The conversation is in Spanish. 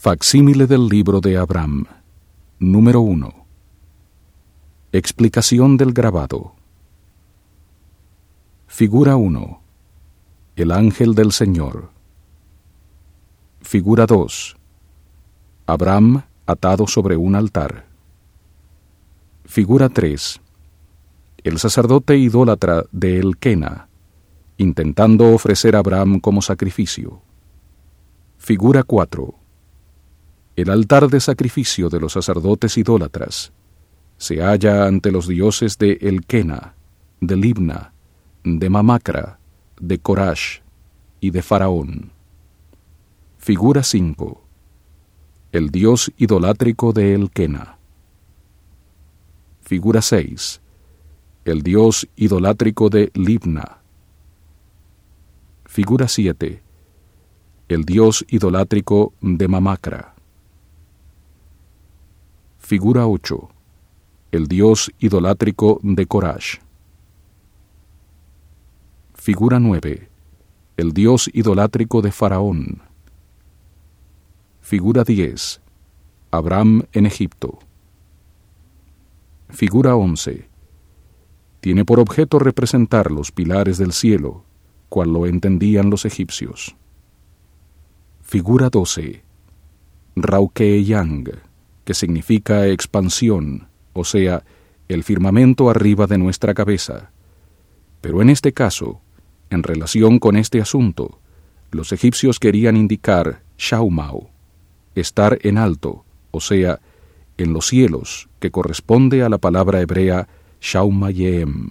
Facsímile del libro de Abraham. Número 1. Explicación del grabado. Figura 1. El ángel del Señor. Figura 2. Abraham atado sobre un altar. Figura 3. El sacerdote idólatra de Elkena, intentando ofrecer a Abraham como sacrificio. Figura 4. El altar de sacrificio de los sacerdotes idólatras se halla ante los dioses de Elkena, de Libna, de Mamacra, de Corash y de Faraón. Figura 5. El dios idolátrico de Elkena. Figura 6. El dios idolátrico de Libna. Figura 7. El dios idolátrico de Mamacra. Figura 8. El dios idolátrico de Corash. Figura 9. El dios idolátrico de Faraón. Figura 10. Abraham en Egipto. Figura 11. Tiene por objeto representar los pilares del cielo, cual lo entendían los egipcios. Figura 12. Rauke-Yang, que significa expansión, o sea, el firmamento arriba de nuestra cabeza. Pero en este caso, en relación con este asunto, los egipcios querían indicar Shaumau, estar en alto, o sea, en los cielos, que corresponde a la palabra hebrea Shaumayem.